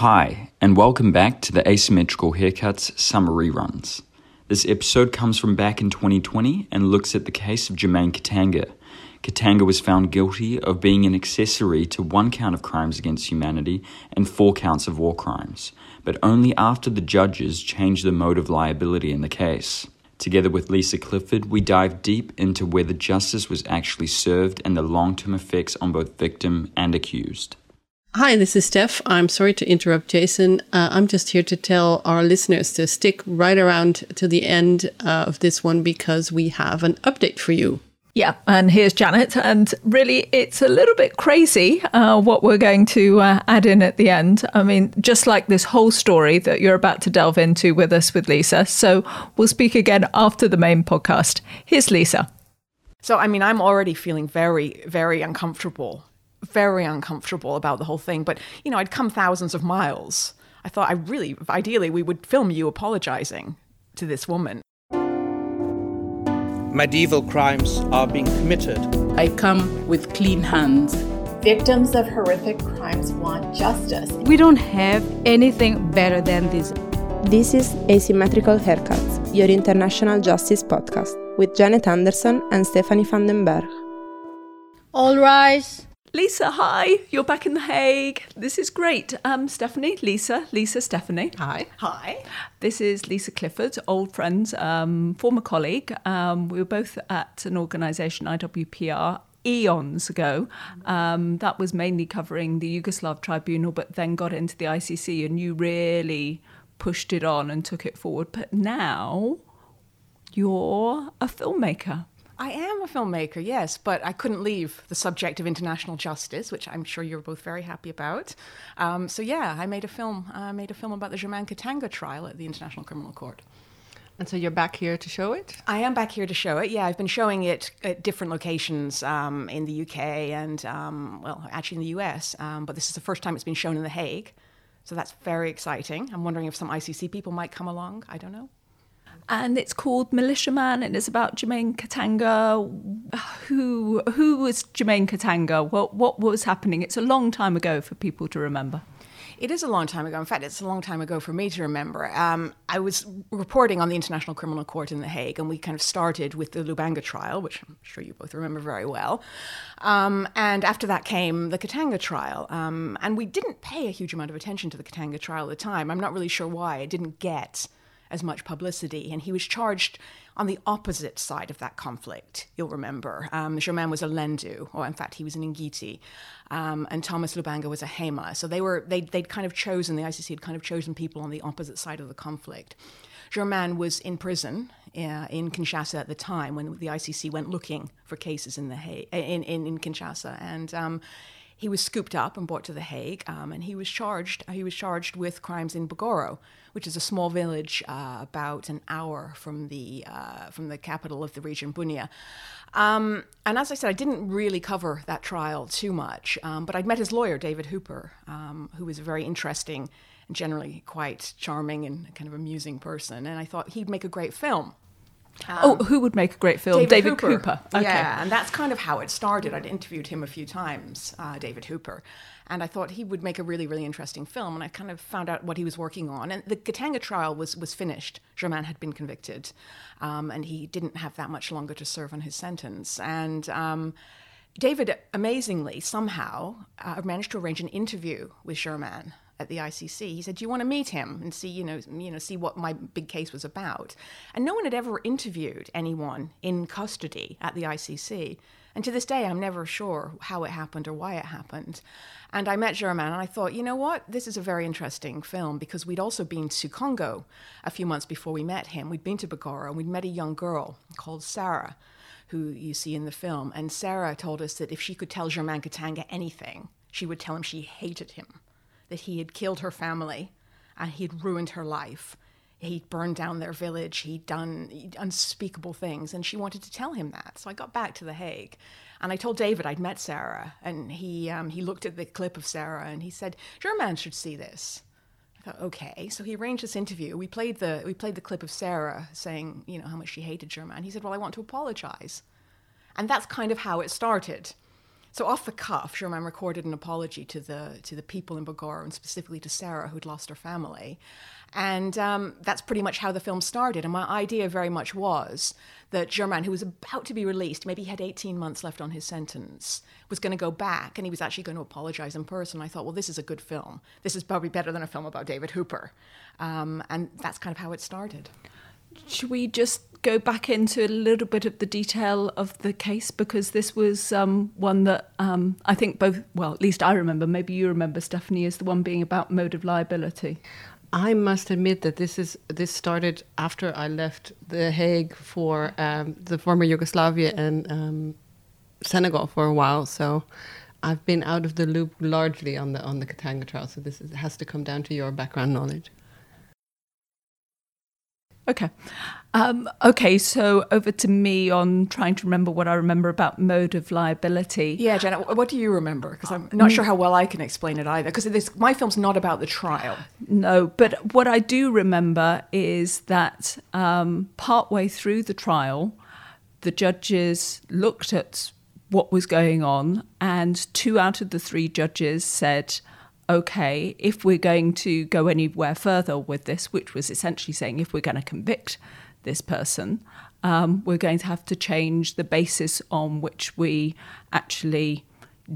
Hi, and welcome back to the Asymmetrical Haircuts Summer Reruns. This episode comes from back in 2020 and looks at the case of Germain Katanga. Katanga was found guilty of being an accessory to one count of crimes against humanity and four counts of war crimes, but only after the judges changed the mode of liability in the case. Together with Lisa Clifford, we dive deep into whether justice was actually served and the long term effects on both victim and accused. Hi, this is Steph. I'm sorry to interrupt Jason. Uh, I'm just here to tell our listeners to stick right around to the end uh, of this one because we have an update for you. Yeah, and here's Janet. And really, it's a little bit crazy uh, what we're going to uh, add in at the end. I mean, just like this whole story that you're about to delve into with us with Lisa. So we'll speak again after the main podcast. Here's Lisa. So, I mean, I'm already feeling very, very uncomfortable very uncomfortable about the whole thing. But, you know, I'd come thousands of miles. I thought I really, ideally, we would film you apologizing to this woman. Medieval crimes are being committed. I come with clean hands. Victims of horrific crimes want justice. We don't have anything better than this. This is Asymmetrical Haircuts, your international justice podcast, with Janet Anderson and Stephanie van den Berg. All rise. Lisa, hi. You're back in The Hague. This is great. Um, Stephanie, Lisa, Lisa, Stephanie. Hi. Hi. This is Lisa Clifford, old friends, um, former colleague. Um, we were both at an organisation, IWPR, eons ago. Um, that was mainly covering the Yugoslav tribunal, but then got into the ICC, and you really pushed it on and took it forward. But now you're a filmmaker. I am a filmmaker, yes, but I couldn't leave the subject of international justice, which I'm sure you're both very happy about. Um, so yeah, I made a film. I made a film about the Germain Katanga trial at the International Criminal Court. And so you're back here to show it? I am back here to show it. Yeah, I've been showing it at different locations um, in the UK and, um, well, actually in the US. Um, but this is the first time it's been shown in The Hague. So that's very exciting. I'm wondering if some ICC people might come along. I don't know and it's called Militiaman, and it's about Germain Katanga. Who who was Germain Katanga? What what was happening? It's a long time ago for people to remember. It is a long time ago. In fact, it's a long time ago for me to remember. Um, I was reporting on the International Criminal Court in The Hague, and we kind of started with the Lubanga trial, which I'm sure you both remember very well. Um, and after that came the Katanga trial. Um, and we didn't pay a huge amount of attention to the Katanga trial at the time. I'm not really sure why. It didn't get as much publicity. And he was charged on the opposite side of that conflict, you'll remember. Um, Germain was a Lendu, or in fact, he was an Ngiti, um, and Thomas Lubanga was a Hema. So they were, they'd, they'd kind of chosen, the ICC had kind of chosen people on the opposite side of the conflict. Germain was in prison uh, in Kinshasa at the time when the ICC went looking for cases in, the ha- in, in, in Kinshasa. And um, he was scooped up and brought to The Hague, um, and he was charged. He was charged with crimes in Bogoro, which is a small village uh, about an hour from the uh, from the capital of the region, Bunia. Um, and as I said, I didn't really cover that trial too much, um, but I'd met his lawyer, David Hooper, um, who was a very interesting and generally quite charming and kind of amusing person, and I thought he'd make a great film. Um, oh, who would make a great film? David, David Hooper. Cooper. Okay. Yeah, and that's kind of how it started. I'd interviewed him a few times, uh, David Hooper, and I thought he would make a really, really interesting film. And I kind of found out what he was working on. And the Katanga trial was was finished. Germain had been convicted, um, and he didn't have that much longer to serve on his sentence. And um, David, amazingly, somehow uh, managed to arrange an interview with Germain at the ICC. He said, "Do you want to meet him and see, you know, you know, see what my big case was about?" And no one had ever interviewed anyone in custody at the ICC. And to this day, I'm never sure how it happened or why it happened. And I met Germain, and I thought, you know what? This is a very interesting film because we'd also been to Congo a few months before we met him. We'd been to Bogoro, and we'd met a young girl called Sarah, who you see in the film. And Sarah told us that if she could tell Germain Katanga anything, she would tell him she hated him that he had killed her family and he'd ruined her life. He'd burned down their village, he'd done unspeakable things, and she wanted to tell him that. So I got back to The Hague and I told David I'd met Sarah, and he, um, he looked at the clip of Sarah and he said, Germain should see this. I thought, okay. So he arranged this interview. We played the we played the clip of Sarah saying, you know, how much she hated Germain. He said, well, I want to apologize, and that's kind of how it started. So off the cuff, Germain recorded an apology to the to the people in Bogoro and specifically to Sarah, who'd lost her family, and um, that's pretty much how the film started. And my idea very much was that Germain, who was about to be released, maybe he had 18 months left on his sentence, was going to go back and he was actually going to apologize in person. I thought, well, this is a good film. This is probably better than a film about David Hooper, um, and that's kind of how it started. Should we just go back into a little bit of the detail of the case because this was um, one that um, I think both, well, at least I remember, maybe you remember, Stephanie, is the one being about mode of liability. I must admit that this is this started after I left The Hague for um, the former Yugoslavia and um, Senegal for a while. So I've been out of the loop largely on the on the Katanga trial. So this is, has to come down to your background knowledge. Okay. Um, okay, so over to me on trying to remember what I remember about mode of liability. Yeah, Jenna, what do you remember? Because I'm not sure how well I can explain it either. Because my film's not about the trial. No, but what I do remember is that um, partway through the trial, the judges looked at what was going on, and two out of the three judges said, okay, if we're going to go anywhere further with this, which was essentially saying if we're going to convict this person, um, we're going to have to change the basis on which we actually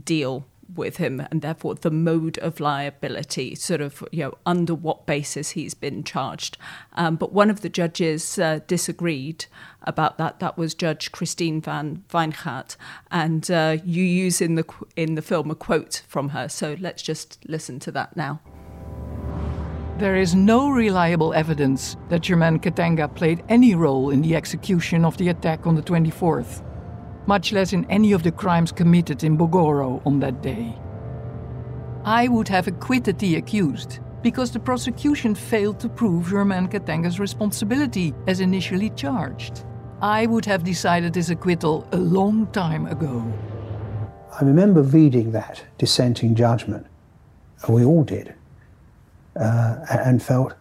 deal with him and therefore the mode of liability, sort of, you know, under what basis he's been charged. Um, but one of the judges uh, disagreed about that. That was Judge Christine van Wyngaert. And uh, you use in the, in the film a quote from her. So let's just listen to that now. There is no reliable evidence that Germain Katanga played any role in the execution of the attack on the 24th much less in any of the crimes committed in Bogoro on that day. I would have acquitted the accused because the prosecution failed to prove Germain Katanga's responsibility as initially charged. I would have decided his acquittal a long time ago. I remember reading that dissenting judgment, and we all did, uh, and felt,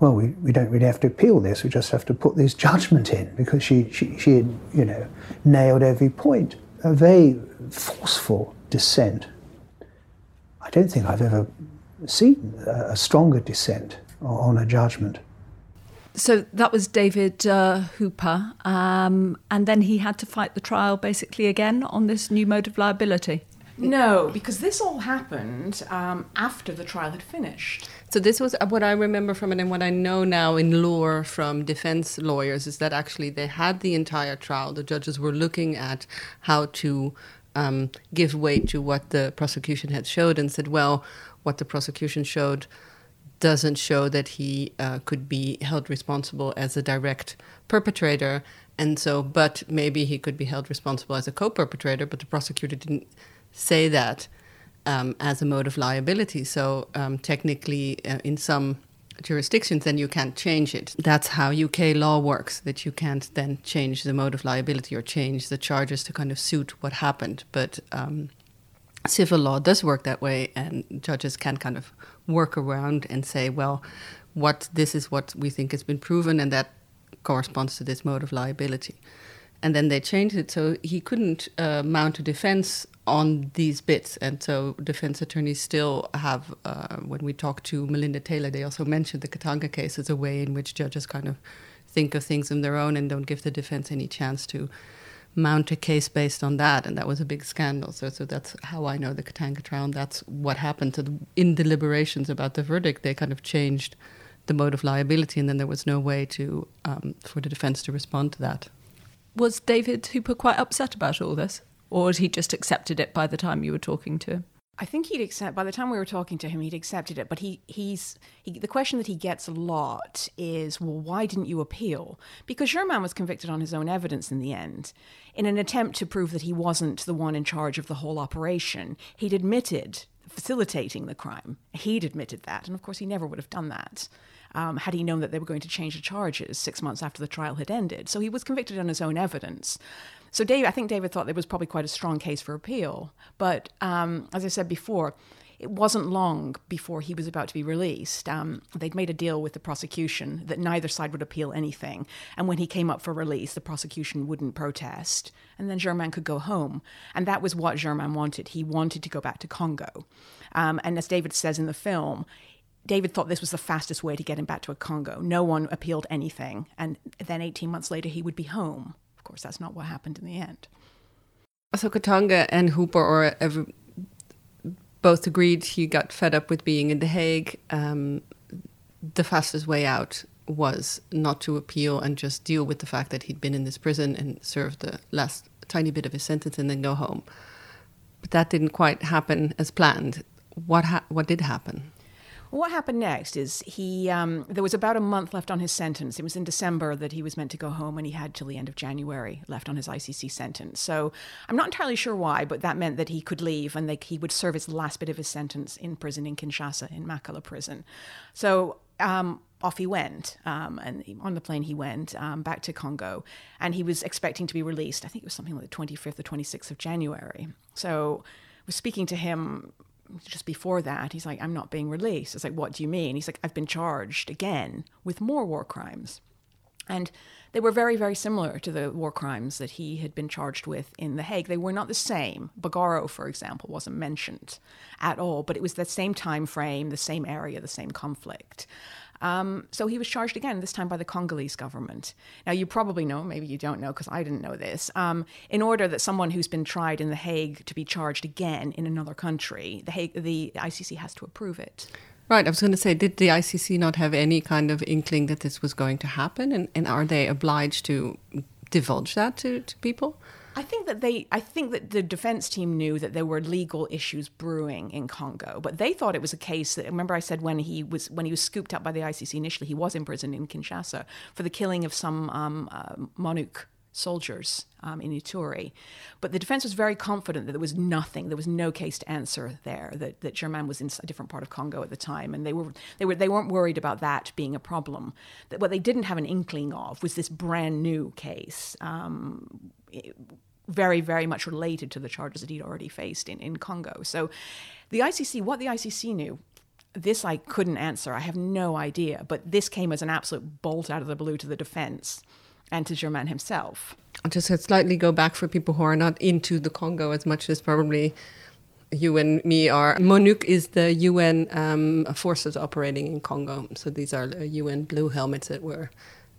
well, we, we don't really have to appeal this. We just have to put this judgment in because she, she, she had, you know, nailed every point. A very forceful dissent. I don't think I've ever seen a, stronger dissent on a judgment. So that was David uh, Hooper, um, and then he had to fight the trial basically again on this new mode of liability. No, because this all happened um, after the trial had finished. So this was what I remember from it, and what I know now in lore from defense lawyers is that actually they had the entire trial. The judges were looking at how to um, give weight to what the prosecution had showed, and said, well, what the prosecution showed doesn't show that he uh, could be held responsible as a direct perpetrator, and so, but maybe he could be held responsible as a co-perpetrator. But the prosecutor didn't say that um, as a mode of liability. So um, technically, uh, in some jurisdictions, then you can't change it. That's how UK law works. That you can't then change the mode of liability or change the charges to kind of suit what happened. But um, civil law does work that way, and judges can kind of work around and say, well, what this is what we think has been proven, and that corresponds to this mode of liability. And then they changed it so he couldn't uh, mount a defense on these bits. And so defense attorneys still have, uh, when we talk to Melinda Taylor, they also mentioned the Katanga case as a way in which judges kind of think of things on their own and don't give the defense any chance to mount a case based on that. And that was a big scandal. So, so that's how I know the Katanga trial. And that's what happened to the, in deliberations about the verdict. They kind of changed the mode of liability, and then there was no way to um, for the defense to respond to that. Was David Hooper quite upset about all this? Or had he just accepted it by the time you were talking to him? I think he'd accept. By the time we were talking to him, he'd accepted it. But he, he's he, the question that he gets a lot is, well, why didn't you appeal? Because Germain was convicted on his own evidence in the end, in an attempt to prove that he wasn't the one in charge of the whole operation. He'd admitted facilitating the crime. He'd admitted that, and of course, he never would have done that. Um, had he known that they were going to change the charges six months after the trial had ended. So he was convicted on his own evidence. So David, I think David thought there was probably quite a strong case for appeal. But um, as I said before, it wasn't long before he was about to be released. Um, they'd made a deal with the prosecution that neither side would appeal anything. And when he came up for release, the prosecution wouldn't protest. And then Germain could go home. And that was what Germain wanted. He wanted to go back to Congo. Um, and as David says in the film, David thought this was the fastest way to get him back to a Congo. No one appealed anything. And then 18 months later, he would be home. Course, that's not what happened in the end. So Katanga and Hooper or every, both agreed he got fed up with being in The Hague. Um, the fastest way out was not to appeal and just deal with the fact that he'd been in this prison and served the last tiny bit of his sentence and then go home. But that didn't quite happen as planned. What ha- what did happen? What happened next is he, um, there was about a month left on his sentence. It was in December that he was meant to go home, and he had till the end of January left on his ICC sentence. So I'm not entirely sure why, but that meant that he could leave and they, he would serve his last bit of his sentence in prison in Kinshasa, in Makala prison. So um, off he went, um, and on the plane he went um, back to Congo, and he was expecting to be released. I think it was something like the 25th or 26th of January. So I was speaking to him just before that, he's like, I'm not being released. It's like, what do you mean? He's like, I've been charged again with more war crimes. And they were very, very similar to the war crimes that he had been charged with in The Hague. They were not the same. Bogoro, for example, wasn't mentioned at all, but it was the same time frame, the same area, the same conflict. Um, so he was charged again, this time by the Congolese government. Now, you probably know, maybe you don't know because I didn't know this. Um, in order that someone who's been tried in The Hague to be charged again in another country, the, Hague, the ICC has to approve it. Right, I was going to say, did the ICC not have any kind of inkling that this was going to happen? And, and are they obliged to divulge that to, to people? I think that they I think that the defense team knew that there were legal issues brewing in Congo, but they thought it was a case that remember I said when he was when he was scooped up by the ICC initially, he was imprisoned in Kinshasa for the killing of some um, uh, MONUC soldiers um, in Ituri. But the defense was very confident that there was nothing, there was no case to answer there, that, that Germain was in a different part of Congo at the time. And they, were, they, were, they weren't worried about that being a problem. That what they didn't have an inkling of was this brand new case. Um, very, very much related to the charges that he'd already faced in, in Congo. So the ICC, what the ICC knew, this I couldn't answer. I have no idea. But this came as an absolute bolt out of the blue to the defense and to Germain himself. I'll just slightly go back for people who are not into the Congo as much as probably you and me are. MONUC is the UN um, forces operating in Congo. So these are UN blue helmets that were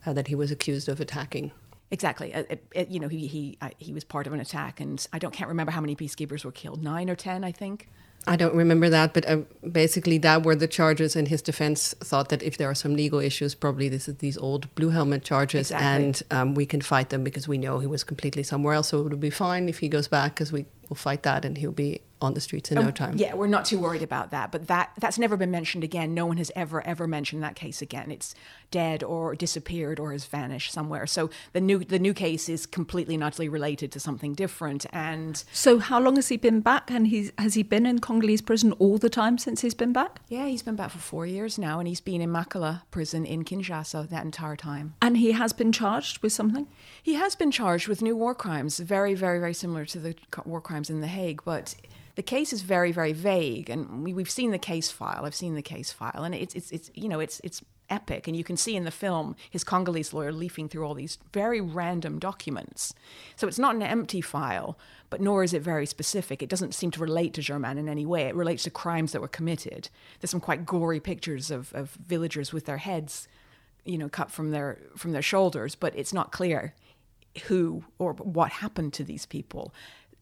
uh, that he was accused of attacking. Exactly. It, uh, it, you know, he he he was part of an attack, and I don't can't remember how many peacekeepers were killed. Nine or ten, I think. I don't remember that, but uh, basically that were the charges, and his defense thought that if there are some legal issues, probably this is these old blue helmet charges, exactly. and um, we can fight them because we know he was completely somewhere else, so it would be fine if he goes back because we will fight that, and he'll be on the streets in um, no time. Yeah, we're not too worried about that, but that that's never been mentioned again. No one has ever ever mentioned that case again. It's dead or disappeared or has vanished somewhere. So the new the new case is completely and utterly related to something different. And so, how long has he been back? And he's has he been in Congolese prison all the time since he's been back? Yeah, he's been back for four years now, and he's been in Makala prison in Kinshasa that entire time. And he has been charged with something. He has been charged with new war crimes, very very very similar to the war crimes in the Hague, but the case is very, very vague, and we, have seen the case file. I've seen the case file, and it's, it's, it's, you know, it's, it's epic. And you can see in the film his Congolese lawyer leafing through all these very random documents. So it's not an empty file, but nor is it very specific. It doesn't seem to relate to Germain in any way. It relates to crimes that were committed. There's some quite gory pictures of, of villagers with their heads, you know, cut from their from their shoulders, but it's not clear who or what happened to these people.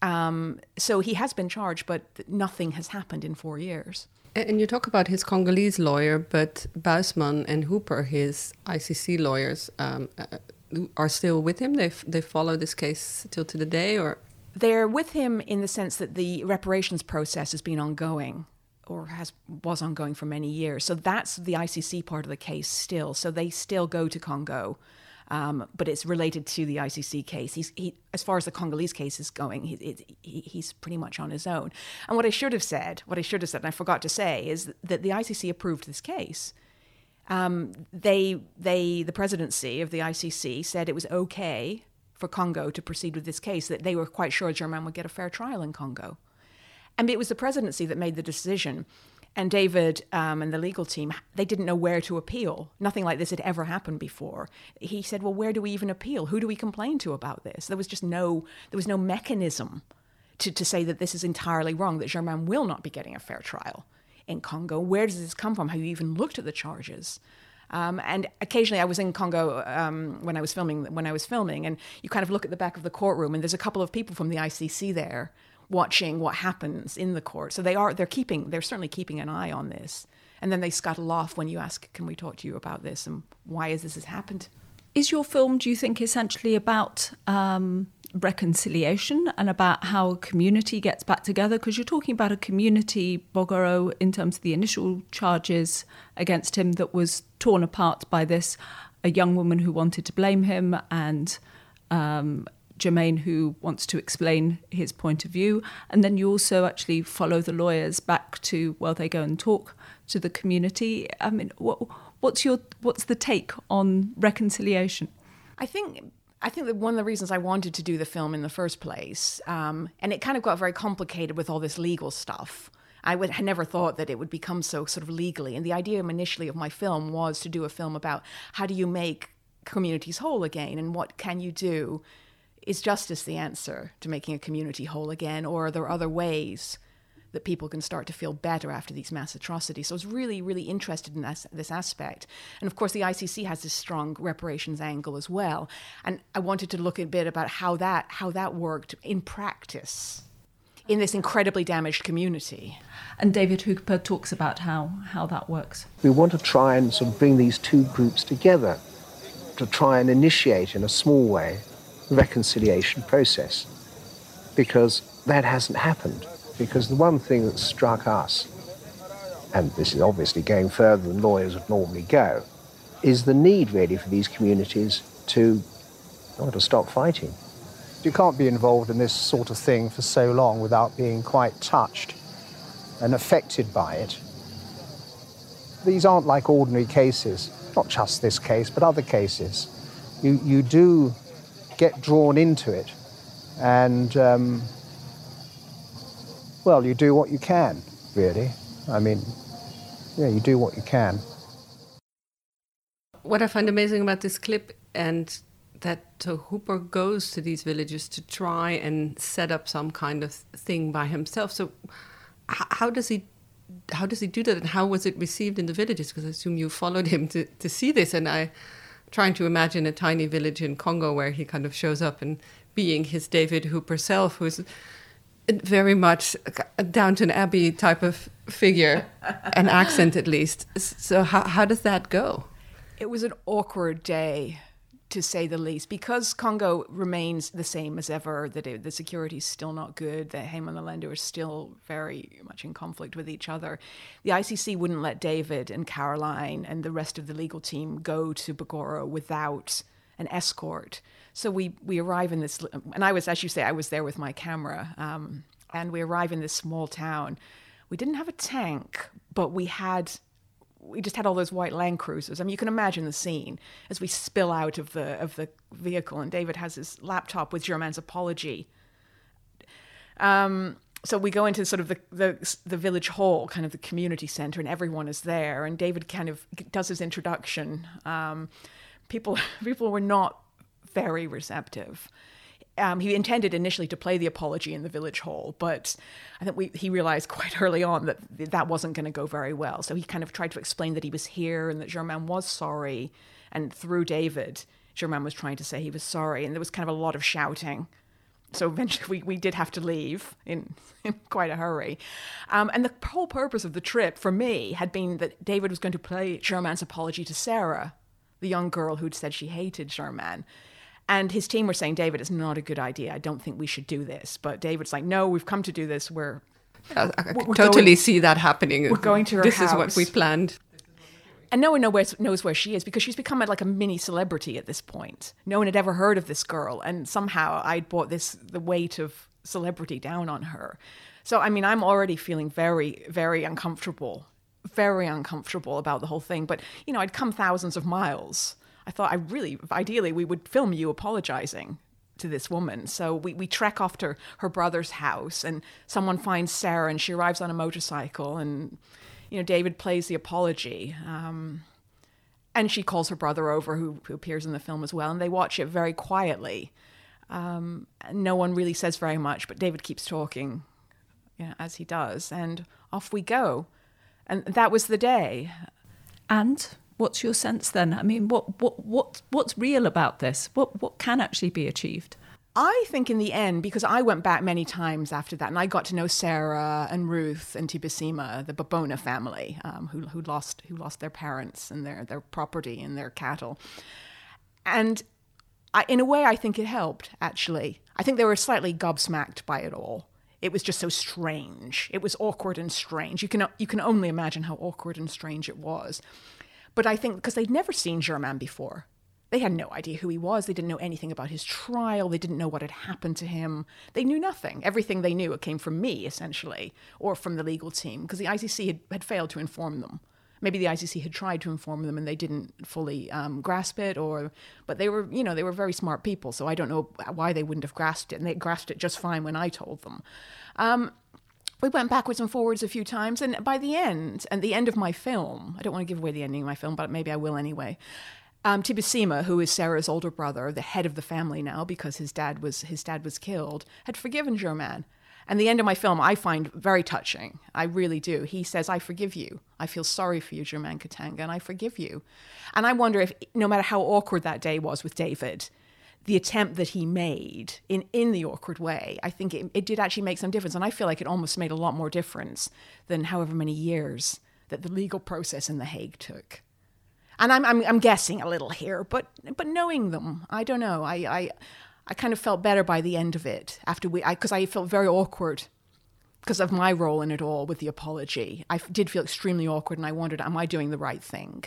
Um, so he has been charged, but nothing has happened in four years. And you talk about his Congolese lawyer, but Buisman and Hooper, his ICC lawyers, um, uh, are still with him. They they follow this case till to the day, or they're with him in the sense that the reparations process has been ongoing or has was ongoing for many years. So that's the ICC part of the case still. So they still go to Congo um, but it's related to the ICC case. He's, he, as far as the Congolese case is going, he, he, he's pretty much on his own. And what I should have said, what I should have said, and I forgot to say, is that the ICC approved this case. Um, they, they, the presidency of the ICC said it was okay for Congo to proceed with this case, that they were quite sure Germain would get a fair trial in Congo. And it was the presidency that made the decision. And David um, and the legal team, they didn't know where to appeal. Nothing like this had ever happened before. He said, "Well, where do we even appeal? Who do we complain to about this?" There was just no, there was no mechanism to, to say that this is entirely wrong. That Germain will not be getting a fair trial in Congo. Where does this come from? Have you even looked at the charges? Um, and occasionally, I was in Congo um, when I was filming. When I was filming, and you kind of look at the back of the courtroom, and there's a couple of people from the ICC there watching what happens in the court. So they are they're keeping they're certainly keeping an eye on this. And then they scuttle off when you ask, "Can we talk to you about this and why is this has happened?" Is your film, do you think, essentially about um, reconciliation and about how a community gets back together? Because you're talking about a community, Bogoro, in terms of the initial charges against him that was torn apart by this, a young woman who wanted to blame him and um, Germain who wants to explain his point of view. And then you also actually follow the lawyers back to, well, they go and talk to the community. I mean, what, what's your what's the take on reconciliation? I think I think that one of the reasons I wanted to do the film in the first place, um, and it kind of got very complicated with all this legal stuff. I would, had never thought that it would become so sort of legally. And the idea initially of my film was to do a film about how do you make communities whole again and what can you do is justice the answer to making a community whole again, or are there other ways that people can start to feel better after these mass atrocities? So I was really, really interested in this, this aspect. And of course, the ICC has this strong reparations angle as well. And I wanted to look a bit about how that how that worked in practice in this incredibly damaged community. And David Hooper talks about how, how that works. We want to try and sort of bring these two groups together to try and initiate in a small way reconciliation process because that hasn't happened. Because the one thing that struck us, and this is obviously going further than lawyers would normally go, is the need really for these communities to, well, to stop fighting. You can't be involved in this sort of thing for so long without being quite touched and affected by it. These aren't like ordinary cases, not just this case, but other cases. You, you do get drawn into it. And, um, well, you do what you can, really. I mean, yeah, you do what you can. What I find amazing about this clip and that so Hooper goes to these villages to try and set up some kind of thing by himself. So, how does he how does he do that, and how was it received in the villages? Because I assume you followed him to, to see this, and I trying to imagine a tiny village in Congo where he kind of shows up and being his David Hooper self, who's very much a Downton Abbey type of figure, an accent at least. So how how does that go? It was an awkward day to say the least, because Congo remains the same as ever. That the security is still not good. The Hema and the Lendu are still very much in conflict with each other. The ICC wouldn't let David and Caroline and the rest of the legal team go to Bogoro without an escort. So we we arrive in this, and I was, as you say, I was there with my camera, um, and we arrive in this small town. We didn't have a tank, but we had we just had all those white Land Cruisers. I mean, you can imagine the scene as we spill out of the of the vehicle, and David has his laptop with Germain's apology. Um, so we go into sort of the, the the village hall, kind of the community center, and everyone is there. And David kind of does his introduction. Um, people people were not very receptive um, he intended initially to play the apology in the village hall, but I think we, he realized quite early on that that wasn't going to go very well. So he kind of tried to explain that he was here and that Germain was sorry. And through David, Germain was trying to say he was sorry. And there was kind of a lot of shouting. So eventually we, we did have to leave in, in quite a hurry. Um, and the whole purpose of the trip for me had been that David was going to play Germain's apology to Sarah, the young girl who'd said she hated Germain. And his team were saying, David, it's not a good idea. I don't think we should do this. But David's like, no, we've come to do this. We're. I, I we're totally going, see that happening. We're going to her This house. is what we planned. And no one knows, knows where she is because she's become like a mini celebrity at this point. No one had ever heard of this girl. And somehow I'd brought this, the weight of celebrity down on her. So, I mean, I'm already feeling very, very uncomfortable, very uncomfortable about the whole thing. But, you know, I'd come thousands of miles I thought I really, ideally, we would film you apologizing to this woman. So we, we trek off to her brother's house, and someone finds Sarah, and she arrives on a motorcycle, and you know David plays the apology. Um, and she calls her brother over, who, who appears in the film as well, and they watch it very quietly. Um, no one really says very much, but David keeps talking, you know, as he does, and off we go. And that was the day. And what's your sense then? I mean, what what what what's real about this? What what can actually be achieved? I think in the end, because I went back many times after that, and I got to know Sarah and Ruth and Tibissima, the Babona family, um, who who lost who lost their parents and their their property and their cattle, and I, in a way, I think it helped. Actually, I think they were slightly gobsmacked by it all. It was just so strange. It was awkward and strange. You can you can only imagine how awkward and strange it was. But I think because they'd never seen Germain before, they had no idea who he was. They didn't know anything about his trial. They didn't know what had happened to him. They knew nothing. Everything they knew it came from me, essentially, or from the legal team, because the ICC had, had failed to inform them. Maybe the ICC had tried to inform them and they didn't fully um, grasp it, or but they were, you know, they were very smart people. So I don't know why they wouldn't have grasped it, and they grasped it just fine when I told them. Um, we went backwards and forwards a few times, and by the end, and the end of my film, I don't want to give away the ending of my film, but maybe I will anyway. Um, Tibissima, who is Sarah's older brother, the head of the family now because his dad was his dad was killed, had forgiven Germain. And the end of my film I find very touching. I really do. He says, I forgive you. I feel sorry for you, Germain Katanga, and I forgive you. And I wonder if, no matter how awkward that day was with David, the attempt that he made in, in the awkward way, I think it, it did actually make some difference. And I feel like it almost made a lot more difference than however many years that the legal process in The Hague took and I'm, I'm, I'm guessing a little here, but but knowing them, I don't know. I I, I kind of felt better by the end of it after we, because I, I, felt very awkward because of my role in it all with the apology. I did feel extremely awkward, and I wondered, am I doing the right thing?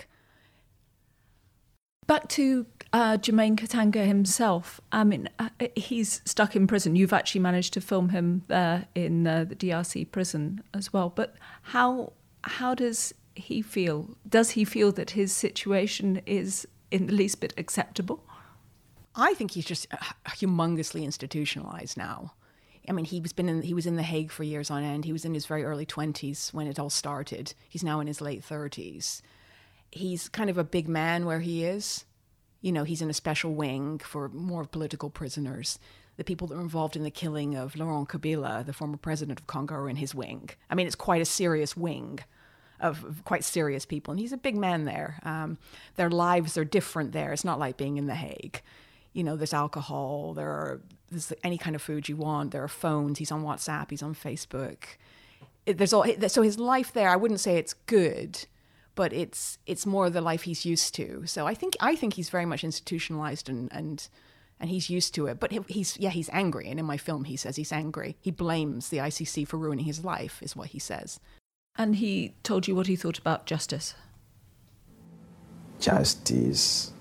Back to uh, Germain Katanga himself. I mean, uh, he's stuck in prison. You've actually managed to film him there in uh, the DRC prison as well. But how how does he feel? Does he feel that his situation is in the least bit acceptable? I think he's just humongously institutionalized now. I mean, he was been in, he was in the Hague for years on end. He was in his very early twenties when it all started. He's now in his late thirties. He's kind of a big man where he is. You know, he's in a special wing for more political prisoners. The people that were involved in the killing of Laurent Kabila, the former president of Congo, are in his wing. I mean, it's quite a serious wing of quite serious people, and he's a big man there. Um, their lives are different there. It's not like being in The Hague. You know, there's alcohol, there are there's any kind of food you want. There are phones. He's on WhatsApp. He's on Facebook. It, there's all so his life there. I wouldn't say it's good, but it's it's more the life he's used to. So I think I think he's very much institutionalized and and and he's used to it. But he's yeah he's angry, and in my film he says he's angry. He blames the ICC for ruining his life, is what he says. And he told you what he thought about justice. Justice.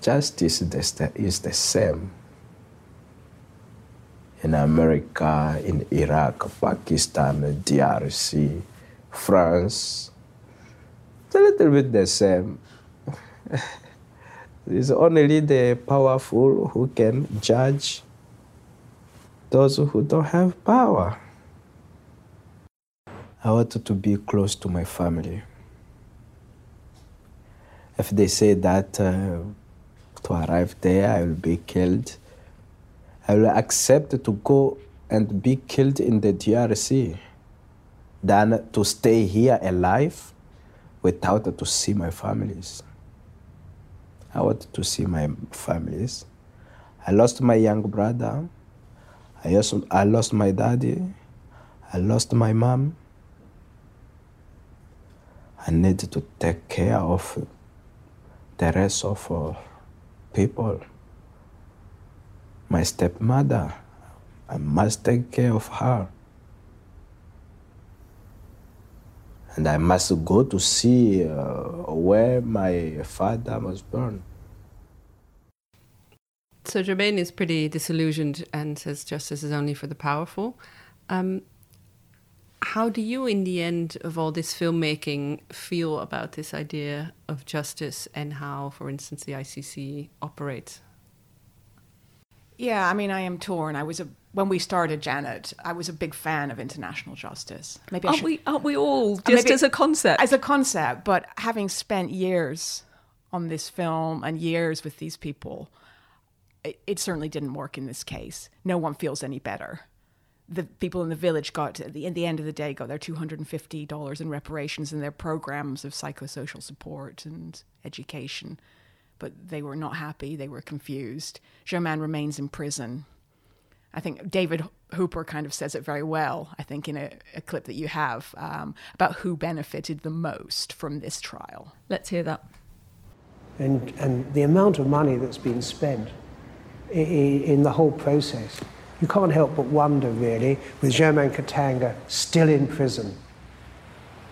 Justice is the same in America, in Iraq, Pakistan, DRC, France. It's a little bit the same. it's only the powerful who can judge those who don't have power. I wanted to be close to my family. If they say that uh, to arrive there, I will be killed, I will accept to go and be killed in the DRC than to stay here alive without to see my families. I wanted to see my families. I lost my young brother. I, also, I lost my daddy. I lost my mom. I need to take care of the rest of uh, people. My stepmother, I must take care of her. And I must go to see uh, where my father was born. So Germain is pretty disillusioned and says justice is only for the powerful. Um, how do you, in the end of all this filmmaking, feel about this idea of justice and how, for instance, the ICC operates? Yeah, I mean, I am torn. I was a when we started Janet, I was a big fan of international justice. Maybe aren't should, we? Aren't we all oh, just as a concept? As a concept, but having spent years on this film and years with these people, it, it certainly didn't work in this case. No one feels any better the people in the village got at the, in the end of the day got their $250 in reparations and their programs of psychosocial support and education but they were not happy they were confused germain remains in prison i think david hooper kind of says it very well i think in a, a clip that you have um, about who benefited the most from this trial let's hear that and, and the amount of money that's been spent in, in the whole process you can't help but wonder, really, with Germain Katanga still in prison,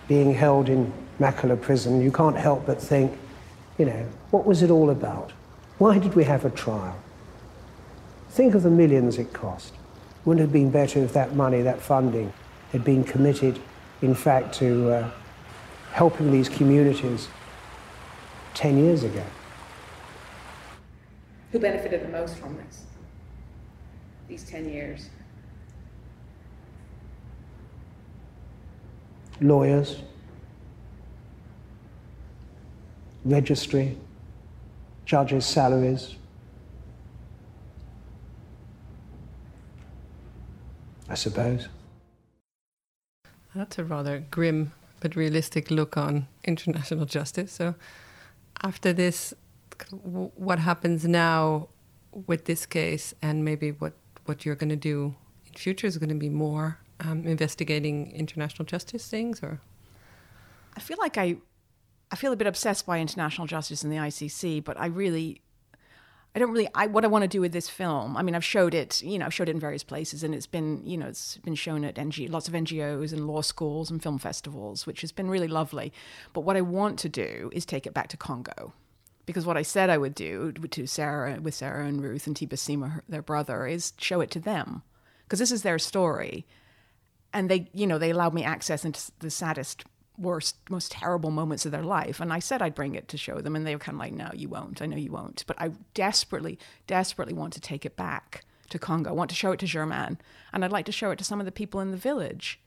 being held in Makala prison, you can't help but think, you know, what was it all about? Why did we have a trial? Think of the millions it cost. Wouldn't it have been better if that money, that funding, had been committed, in fact, to uh, helping these communities 10 years ago? Who benefited the most from this? these 10 years? Lawyers, registry, judges' salaries. I suppose. That's a rather grim but realistic look on international justice. So, after this, what happens now with this case, and maybe what what you're going to do in future is going to be more um, investigating international justice things, or I feel like I, I feel a bit obsessed by international justice and the ICC, but I really, I don't really. I what I want to do with this film. I mean, I've showed it. You know, I've showed it in various places, and it's been, you know, it's been shown at NG, lots of NGOs and law schools and film festivals, which has been really lovely. But what I want to do is take it back to Congo because what I said I would do to Sarah with Sarah and Ruth and Tibasima, their brother, is show it to them because this is their story, and they, you know, they allowed me access into the saddest, worst, most terrible moments of their life, and I said I'd bring it to show them, and they were kind of like, "No, you won't. I know you won't." But I desperately, desperately want to take it back to Congo. I want to show it to Germain, and I'd like to show it to some of the people in the village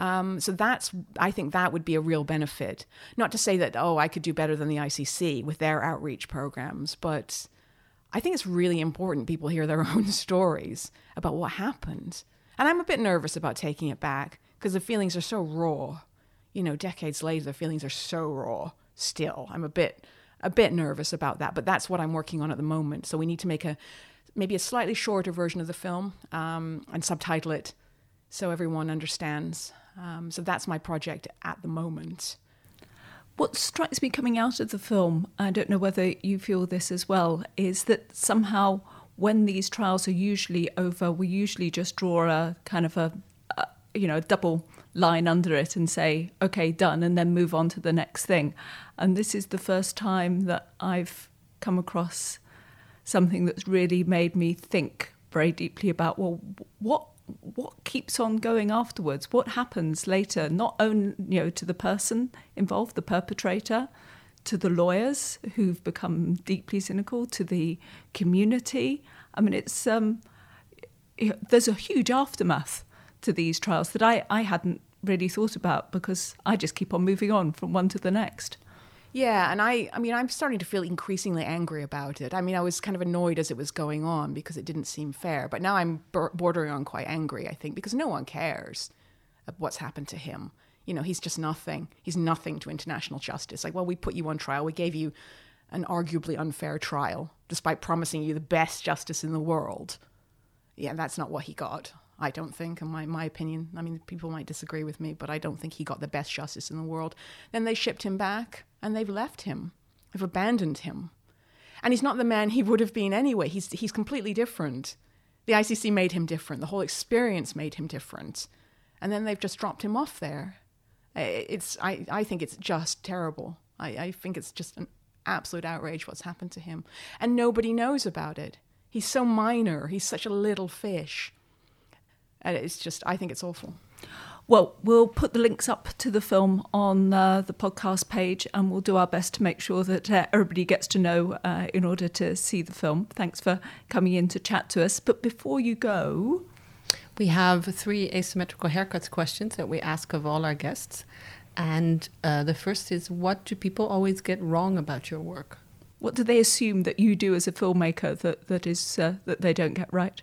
um, so that's, I think that would be a real benefit. Not to say that, oh, I could do better than the ICC with their outreach programs, but I think it's really important people hear their own stories about what happened. And I'm a bit nervous about taking it back because the feelings are so raw. You know, decades later, the feelings are so raw still. I'm a bit, a bit nervous about that, but that's what I'm working on at the moment. So we need to make a, maybe a slightly shorter version of the film um, and subtitle it so everyone understands um, so that's my project at the moment. What strikes me coming out of the film, I don't know whether you feel this as well, is that somehow when these trials are usually over, we usually just draw a kind of a, a you know, a double line under it and say, okay, done, and then move on to the next thing. And this is the first time that I've come across something that's really made me think very deeply about, well, what what keeps on going afterwards? What happens later? Not only you know to the person involved, the perpetrator, to the lawyers who've become deeply cynical, to the community. I mean, it's um, there's a huge aftermath to these trials that I, I hadn't really thought about because I just keep on moving on from one to the next. Yeah, and I I mean I'm starting to feel increasingly angry about it. I mean I was kind of annoyed as it was going on because it didn't seem fair, but now I'm bordering on quite angry, I think, because no one cares what's happened to him. You know, he's just nothing. He's nothing to international justice. Like, well, we put you on trial. We gave you an arguably unfair trial despite promising you the best justice in the world. Yeah, that's not what he got. I don't think, in my, my opinion. I mean, people might disagree with me, but I don't think he got the best justice in the world. Then they shipped him back and they've left him. They've abandoned him. And he's not the man he would have been anyway. He's, he's completely different. The ICC made him different. The whole experience made him different. And then they've just dropped him off there. It's, I, I think it's just terrible. I, I think it's just an absolute outrage what's happened to him. And nobody knows about it. He's so minor. He's such a little fish. And it's just, I think it's awful. Well, we'll put the links up to the film on uh, the podcast page and we'll do our best to make sure that uh, everybody gets to know uh, in order to see the film. Thanks for coming in to chat to us. But before you go, we have three asymmetrical haircuts questions that we ask of all our guests. And uh, the first is What do people always get wrong about your work? What do they assume that you do as a filmmaker that, that, is, uh, that they don't get right?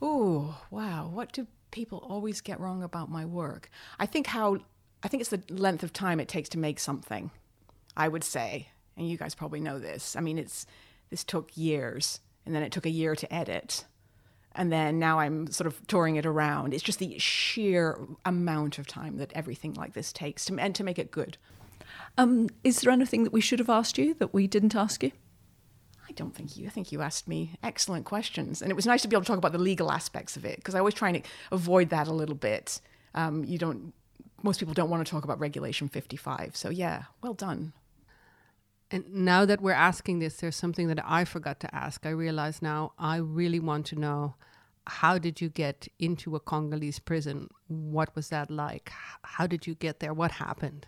Oh, wow. What do people always get wrong about my work. I think how I think it's the length of time it takes to make something. I would say, and you guys probably know this. I mean, it's this took years, and then it took a year to edit, and then now I'm sort of touring it around. It's just the sheer amount of time that everything like this takes to and to make it good. Um, is there anything that we should have asked you that we didn't ask you? I don't think you. I think you asked me excellent questions, and it was nice to be able to talk about the legal aspects of it because I always try to avoid that a little bit. Um, you don't. Most people don't want to talk about Regulation 55. So yeah, well done. And now that we're asking this, there's something that I forgot to ask. I realize now I really want to know how did you get into a Congolese prison? What was that like? How did you get there? What happened?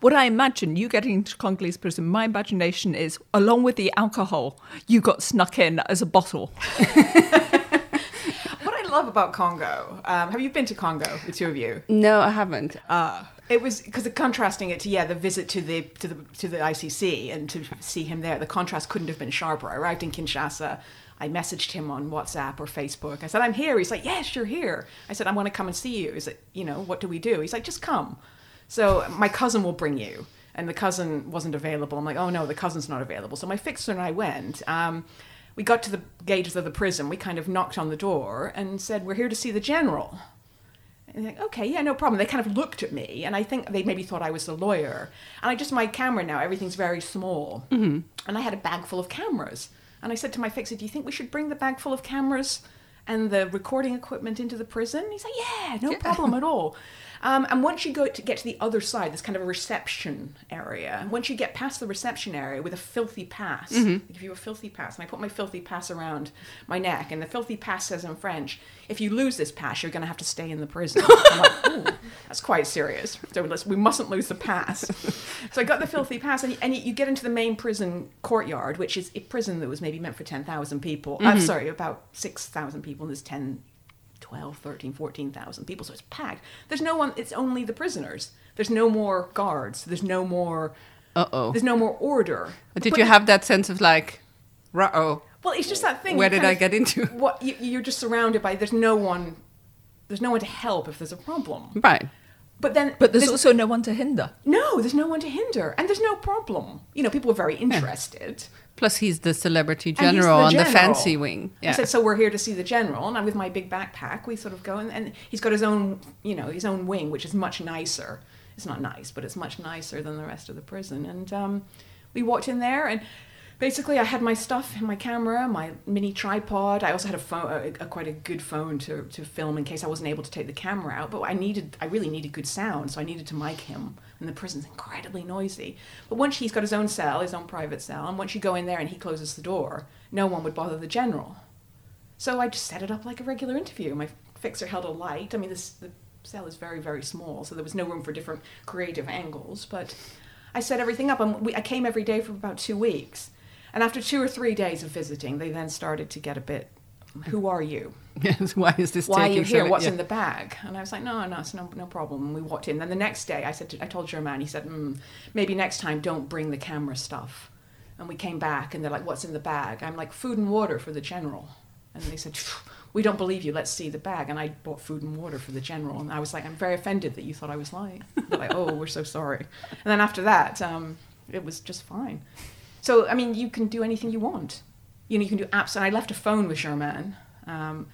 What I imagine you getting into Congolese prison, my imagination is along with the alcohol, you got snuck in as a bottle. what I love about Congo, um, have you been to Congo, the two of you? No, I haven't. Uh, it was because contrasting it to yeah the visit to the to the to the ICC and to see him there, the contrast couldn't have been sharper. I arrived in Kinshasa. I messaged him on WhatsApp or Facebook. I said, I'm here. He's like, Yes, you're here. I said, I want to come and see you. Is it, you know, what do we do? He's like, Just come. So my cousin will bring you. And the cousin wasn't available. I'm like, oh no, the cousin's not available. So my fixer and I went. Um, we got to the gate of the prison. We kind of knocked on the door and said, we're here to see the general. And like, okay, yeah, no problem. They kind of looked at me, and I think they maybe thought I was the lawyer. And I just, my camera now, everything's very small. Mm-hmm. And I had a bag full of cameras. And I said to my fixer, do you think we should bring the bag full of cameras and the recording equipment into the prison? He's like, yeah, no problem at all. Um, and once you go to get to the other side, there's kind of a reception area. Once you get past the reception area with a filthy pass, mm-hmm. they give you a filthy pass, and I put my filthy pass around my neck, and the filthy pass says in French, "If you lose this pass, you're going to have to stay in the prison." I'm like, "Ooh, that's quite serious." So we mustn't lose the pass. so I got the filthy pass, and, and you get into the main prison courtyard, which is a prison that was maybe meant for ten thousand people. Mm-hmm. I'm sorry, about six thousand people, and there's ten 12, 13, 14,000 people. So it's packed. There's no one, it's only the prisoners. There's no more guards. There's no more. Uh oh. There's no more order. But did but you have that sense of like, uh oh? Well, it's just that thing. Where did I get into? What you, you're just surrounded by. There's no one. There's no one to help if there's a problem. Right. But then, but there's, there's, also no one to hinder. No, there's no one to hinder, and there's no problem. You know, people are very interested. Yeah. Plus, he's the celebrity general the on general. the fancy wing. Yeah. He said, "So we're here to see the general," and I'm with my big backpack. We sort of go, and, and he's got his own, you know, his own wing, which is much nicer. It's not nice, but it's much nicer than the rest of the prison. And um, we walked in there, and basically I had my stuff, my camera, my mini tripod. I also had a phone, a, a, quite a good phone to, to film in case I wasn't able to take the camera out. But I needed, I really needed good sound, so I needed to mic him. And the prison's incredibly noisy. But once he's got his own cell, his own private cell, and once you go in there and he closes the door, no one would bother the general. So I just set it up like a regular interview. My fixer held a light. I mean, this the cell is very very small, so there was no room for different creative angles, but. I set everything up, and we, I came every day for about two weeks and after two or three days of visiting, they then started to get a bit, who are you? Yes, why is this Why are you here? So, What's yeah. in the bag? And I was like, no, no, it's no, no problem. And we walked in. Then the next day, I said, to, I told Germain, he said, mm, maybe next time don't bring the camera stuff. And we came back and they're like, what's in the bag? I'm like, food and water for the general. And they said, we don't believe you. Let's see the bag. And I bought food and water for the general. And I was like, I'm very offended that you thought I was lying. They're like, oh, we're so sorry. And then after that, um, it was just fine. So, I mean, you can do anything you want. You know, you can do apps. And I left a phone with Germain, um,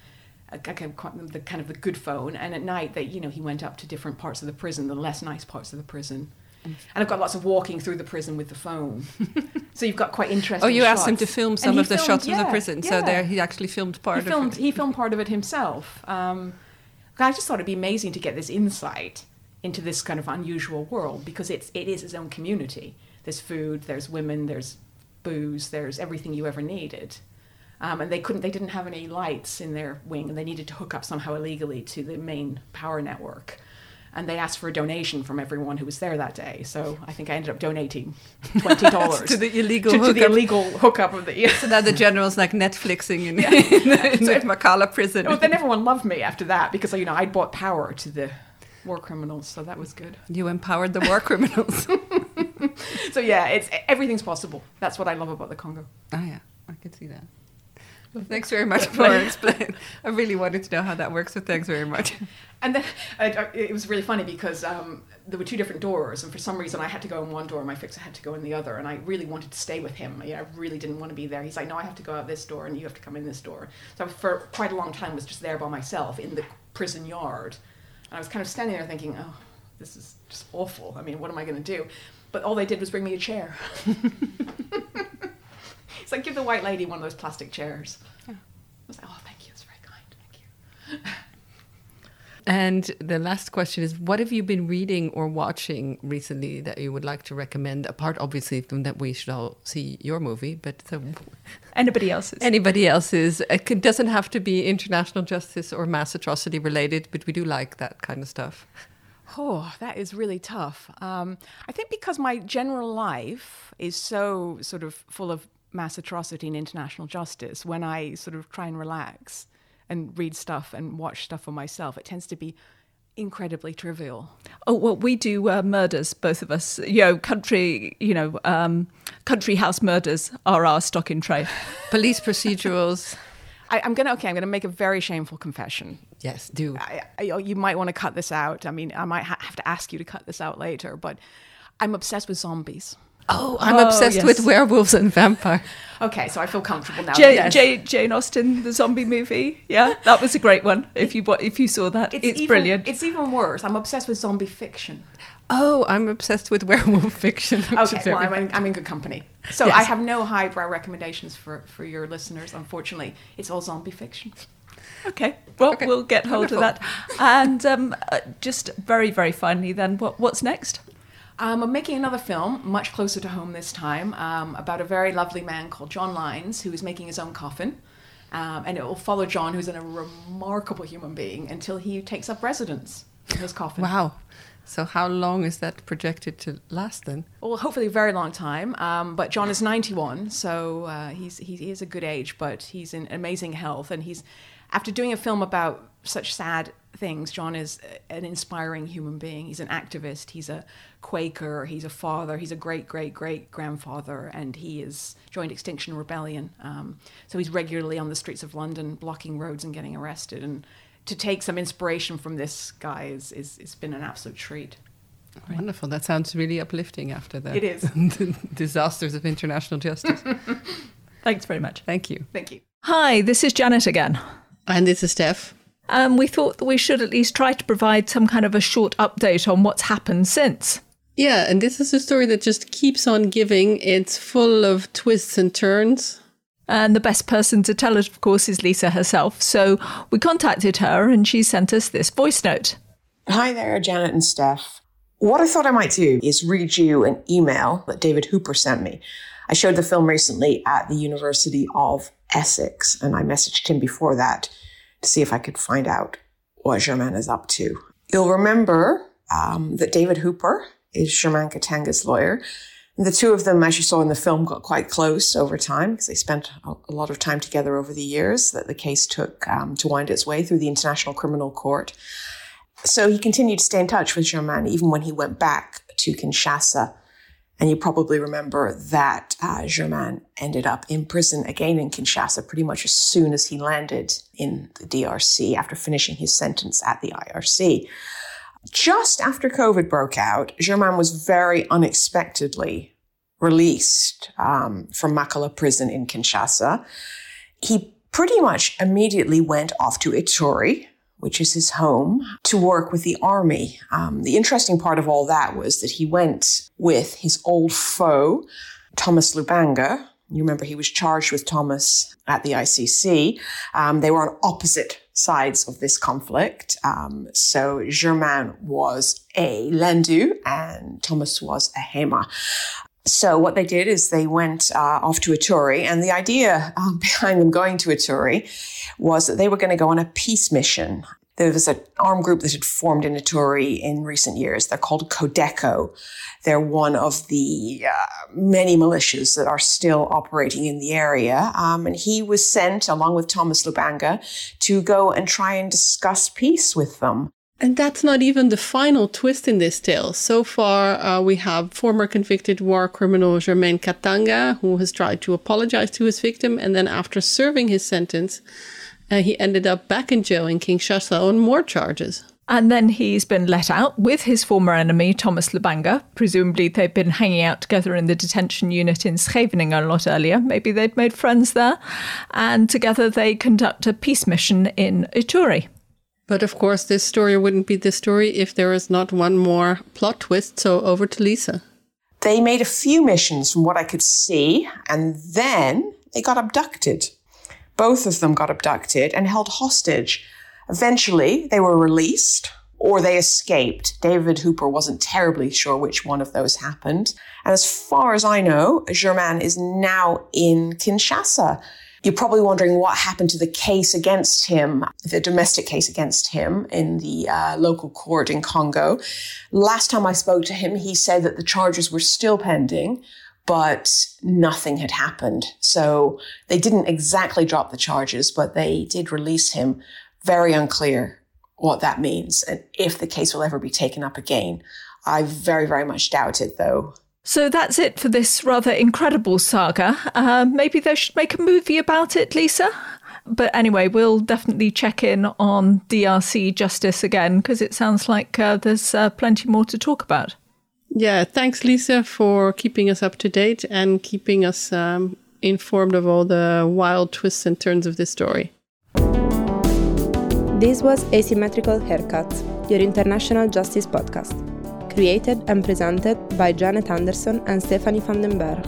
the kind of the good phone. And at night, that you know, he went up to different parts of the prison, the less nice parts of the prison. And I've got lots of walking through the prison with the phone. so you've got quite interesting. Oh, you shots. asked him to film some of the filmed, shots yeah, of the prison. Yeah. So there, he actually filmed part he filmed, of it. He filmed part of it himself. Um, I just thought it'd be amazing to get this insight into this kind of unusual world because it's it is his own community. There's food, there's women, there's booze, there's everything you ever needed. Um, and they couldn't, they didn't have any lights in their wing, and they needed to hook up somehow illegally to the main power network. and they asked for a donation from everyone who was there that day. So I think I ended up donating twenty dollars to the illegal to, to the illegal hookup of the. so now the general's like Netflixing in, yeah. in, in, in Makala prison. Well, then everyone loved me after that because you know I'd brought power to the war criminals, so that was good. You empowered the war criminals. so yeah, it's everything's possible. That's what I love about the Congo. Oh yeah, I can see that. Well, thanks very much for explaining. I really wanted to know how that works, so thanks very much. And then uh, it was really funny because um, there were two different doors, and for some reason I had to go in one door, and my fixer had to go in the other, and I really wanted to stay with him. You know, I really didn't want to be there. He's like, "No, I have to go out this door, and you have to come in this door." So for quite a long time, was just there by myself in the prison yard, and I was kind of standing there thinking, "Oh, this is just awful. I mean, what am I going to do?" But all they did was bring me a chair. It's like give the white lady one of those plastic chairs. Yeah. I was like, oh, thank you. It's very kind. Thank you. And the last question is what have you been reading or watching recently that you would like to recommend? Apart, obviously, from that we should all see your movie, but so anybody else's. Anybody else's. Uh, it doesn't have to be international justice or mass atrocity related, but we do like that kind of stuff. Oh, that is really tough. Um, I think because my general life is so sort of full of mass atrocity and international justice, when I sort of try and relax and read stuff and watch stuff for myself, it tends to be incredibly trivial. Oh well, we do uh, murders, both of us. You know, country, you know, um, country house murders are our stock in trade. Police procedurals. I, am gonna okay. I'm gonna make a very shameful confession. Yes, do. I, I, you might want to cut this out. I mean, I might ha- have to ask you to cut this out later, but I'm obsessed with zombies. Oh, I'm oh, obsessed yes. with werewolves and vampire. Okay, so I feel comfortable now. Jane, yes. Jane, Jane, Austen, the zombie movie. Yeah, that was a great one. If you if you saw that, it's, it's even, brilliant. It's even worse. I'm obsessed with zombie fiction. Oh, I'm obsessed with werewolf fiction. Okay, well, I'm in, I'm in, good company. So yes. I have no highbrow recommendations for, for your listeners, unfortunately. It's all zombie fiction. Okay, well, okay. we'll get hold Wonderful. of that. And um, uh, just very, very finally, then, what, what's next? Um, I'm making another film, much closer to home this time, um, about a very lovely man called John Lines, who is making his own coffin. Um, and it will follow John, who's a remarkable human being, until he takes up residence in his coffin. Wow. So, how long is that projected to last then? Well, hopefully a very long time. Um, but John is 91, so uh, he's, he is a good age, but he's in amazing health. And he's, after doing a film about such sad things. John is an inspiring human being. He's an activist. He's a Quaker. He's a father. He's a great, great, great grandfather, and he has joined Extinction Rebellion. Um, so he's regularly on the streets of London, blocking roads and getting arrested. And to take some inspiration from this guy is is it's been an absolute treat. Wonderful. That sounds really uplifting after the it is. disasters of international justice. Thanks very much. Thank you. Thank you. Hi, this is Janet again. And this is Steph um, we thought that we should at least try to provide some kind of a short update on what's happened since. Yeah, and this is a story that just keeps on giving. It's full of twists and turns. And the best person to tell it, of course, is Lisa herself. So we contacted her and she sent us this voice note. Hi there, Janet and Steph. What I thought I might do is read you an email that David Hooper sent me. I showed the film recently at the University of Essex, and I messaged him before that to see if I could find out what Germain is up to. You'll remember um, that David Hooper is Germain Katanga's lawyer. The two of them, as you saw in the film, got quite close over time because they spent a lot of time together over the years that the case took um, to wind its way through the International Criminal Court. So he continued to stay in touch with Germain even when he went back to Kinshasa and you probably remember that uh, Germain ended up in prison again in Kinshasa pretty much as soon as he landed in the DRC after finishing his sentence at the ICC. Just after COVID broke out, Germain was very unexpectedly released um, from Makala prison in Kinshasa. He pretty much immediately went off to Ituri, which is his home, to work with the army. Um, the interesting part of all that was that he went with his old foe, Thomas Lubanga. You remember he was charged with Thomas at the ICC. Um, they were on opposite sides of this conflict. Um, so Germain was a Lendu and Thomas was a Hema. So what they did is they went uh, off to Ituri, and the idea um, behind them going to Ituri was that they were going to go on a peace mission. There was an armed group that had formed in Ituri in recent years. They're called Codeco. They're one of the uh, many militias that are still operating in the area. Um, and he was sent, along with Thomas Lubanga, to go and try and discuss peace with them. And that's not even the final twist in this tale. So far, uh, we have former convicted war criminal Germain Katanga, who has tried to apologize to his victim, and then after serving his sentence, uh, he ended up back in jail in Kinshasa on more charges. And then he's been let out with his former enemy, Thomas Lubanga. Presumably, they've been hanging out together in the detention unit in Scheveningen a lot earlier. Maybe they'd made friends there. And together they conduct a peace mission in Ituri. But of course, this story wouldn't be the story if there is not one more plot twist. So over to Lisa. They made a few missions from what I could see, and then they got abducted. Both of them got abducted and held hostage. Eventually, they were released or they escaped. David Hooper wasn't terribly sure which one of those happened. And as far as I know, Germain is now in Kinshasa. You're probably wondering what happened to the case against him, the domestic case against him in the uh, local court in Congo. Last time I spoke to him, he said that the charges were still pending, but nothing had happened. So they didn't exactly drop the charges, but they did release him. Very unclear what that means and if the case will ever be taken up again. I very, very much doubt it, though. So that's it for this rather incredible saga. Uh, maybe they should make a movie about it, Lisa. But anyway, we'll definitely check in on DRC justice again because it sounds like uh, there's uh, plenty more to talk about. Yeah, thanks, Lisa, for keeping us up to date and keeping us um, informed of all the wild twists and turns of this story. This was Asymmetrical Haircuts, your international justice podcast created and presented by Janet Anderson and Stephanie van den Berg.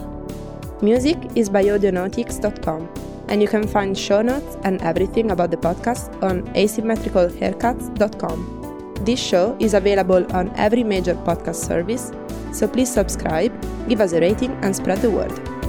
Music is by audionautix.com, and you can find show notes and everything about the podcast on asymmetricalhaircuts.com. This show is available on every major podcast service, so please subscribe, give us a rating, and spread the word.